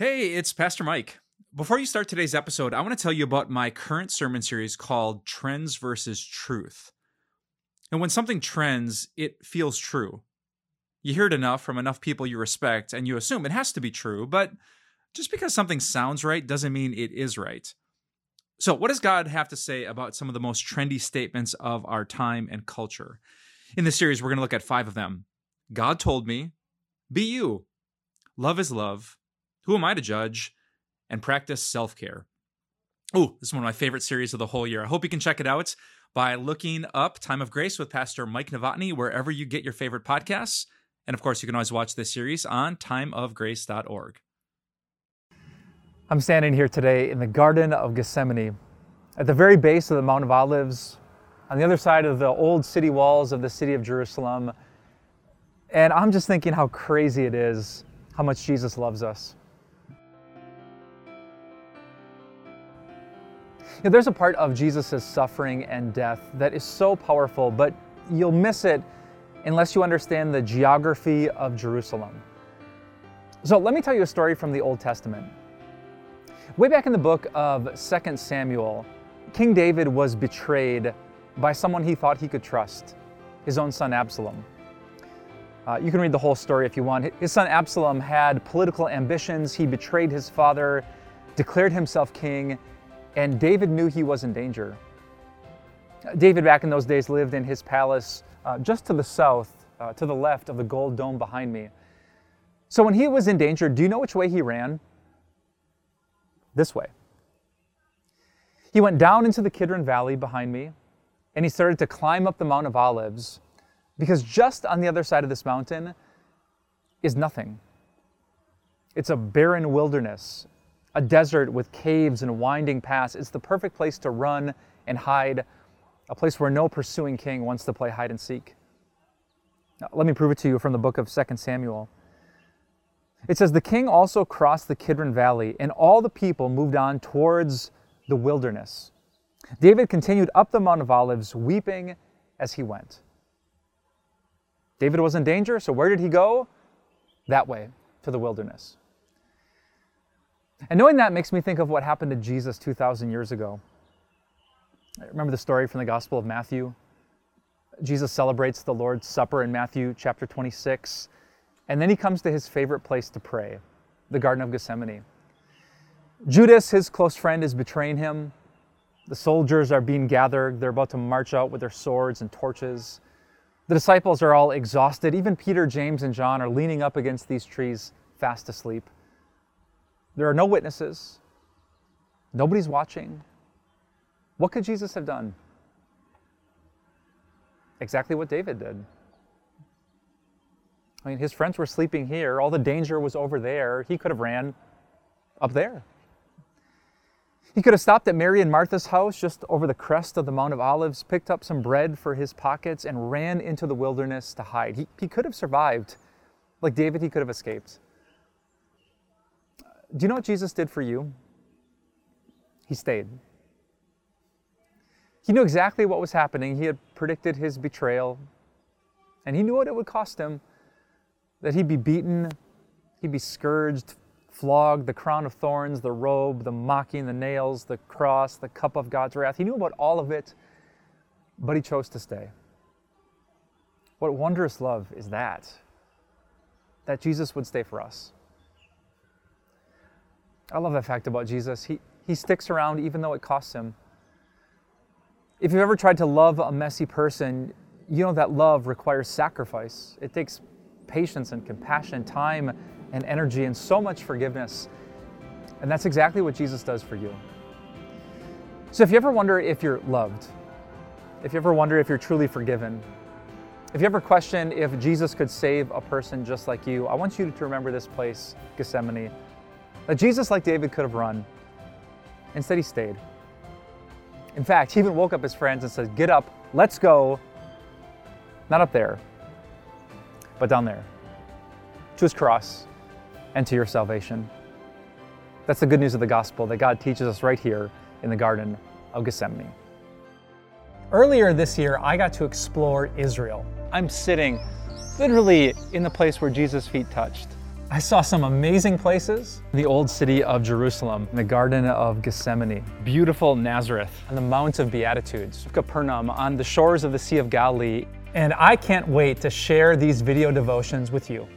Hey, it's Pastor Mike. Before you start today's episode, I want to tell you about my current sermon series called Trends versus Truth. And when something trends, it feels true. You hear it enough from enough people you respect, and you assume it has to be true, but just because something sounds right doesn't mean it is right. So, what does God have to say about some of the most trendy statements of our time and culture? In this series, we're going to look at five of them. God told me, be you. Love is love. Who am I to judge? And practice self care. Oh, this is one of my favorite series of the whole year. I hope you can check it out by looking up Time of Grace with Pastor Mike Novotny wherever you get your favorite podcasts. And of course, you can always watch this series on timeofgrace.org. I'm standing here today in the Garden of Gethsemane, at the very base of the Mount of Olives, on the other side of the old city walls of the city of Jerusalem. And I'm just thinking how crazy it is how much Jesus loves us. Know, there's a part of Jesus' suffering and death that is so powerful, but you'll miss it unless you understand the geography of Jerusalem. So let me tell you a story from the Old Testament. Way back in the book of 2 Samuel, King David was betrayed by someone he thought he could trust, his own son Absalom. Uh, you can read the whole story if you want. His son Absalom had political ambitions. He betrayed his father, declared himself king, and David knew he was in danger. David, back in those days, lived in his palace uh, just to the south, uh, to the left of the gold dome behind me. So when he was in danger, do you know which way he ran? This way. He went down into the Kidron Valley behind me, and he started to climb up the Mount of Olives, because just on the other side of this mountain is nothing. It's a barren wilderness, a desert with caves and winding paths. It's the perfect place to run and hide, a place where no pursuing king wants to play hide and seek. Now, let me prove it to you from the book of 2 Samuel. It says, The king also crossed the Kidron Valley, and all the people moved on towards the wilderness. David continued up the Mount of Olives, weeping as he went. David was in danger, so where did he go? That way, to the wilderness. And knowing that makes me think of what happened to Jesus 2,000 years ago. Remember the story from the Gospel of Matthew? Jesus celebrates the Lord's Supper in Matthew chapter 26, and then he comes to his favorite place to pray, the Garden of Gethsemane. Judas, his close friend, is betraying him. The soldiers are being gathered. They're about to march out with their swords and torches. The disciples are all exhausted. Even Peter, James, and John are leaning up against these trees, fast asleep. There are no witnesses. Nobody's watching. What could Jesus have done? Exactly what David did. I mean, his friends were sleeping here. All the danger was over there. He could have ran up there. He could have stopped at Mary and Martha's house just over the crest of the Mount of Olives, picked up some bread for his pockets, and ran into the wilderness to hide. He, he could have survived. Like David, he could have escaped. Do you know what Jesus did for you? He stayed. He knew exactly what was happening. He had predicted his betrayal, and he knew what it would cost him that he'd be beaten, he'd be scourged, flogged, the crown of thorns, the robe, the mocking, the nails, the cross, the cup of God's wrath. He knew about all of it, but he chose to stay. What wondrous love is that? That Jesus would stay for us. I love that fact about Jesus. He, he sticks around even though it costs him. If you've ever tried to love a messy person, you know that love requires sacrifice. It takes patience and compassion, time and energy, and so much forgiveness. And that's exactly what Jesus does for you. So if you ever wonder if you're loved, if you ever wonder if you're truly forgiven, if you ever question if Jesus could save a person just like you, I want you to remember this place, Gethsemane. Jesus, like David, could have run. Instead, he stayed. In fact, he even woke up his friends and said, Get up, let's go. Not up there, but down there, to his cross and to your salvation. That's the good news of the gospel that God teaches us right here in the Garden of Gethsemane. Earlier this year, I got to explore Israel. I'm sitting literally in the place where Jesus' feet touched. I saw some amazing places. The old city of Jerusalem, the Garden of Gethsemane, beautiful Nazareth, and the Mount of Beatitudes, Capernaum, on the shores of the Sea of Galilee. And I can't wait to share these video devotions with you.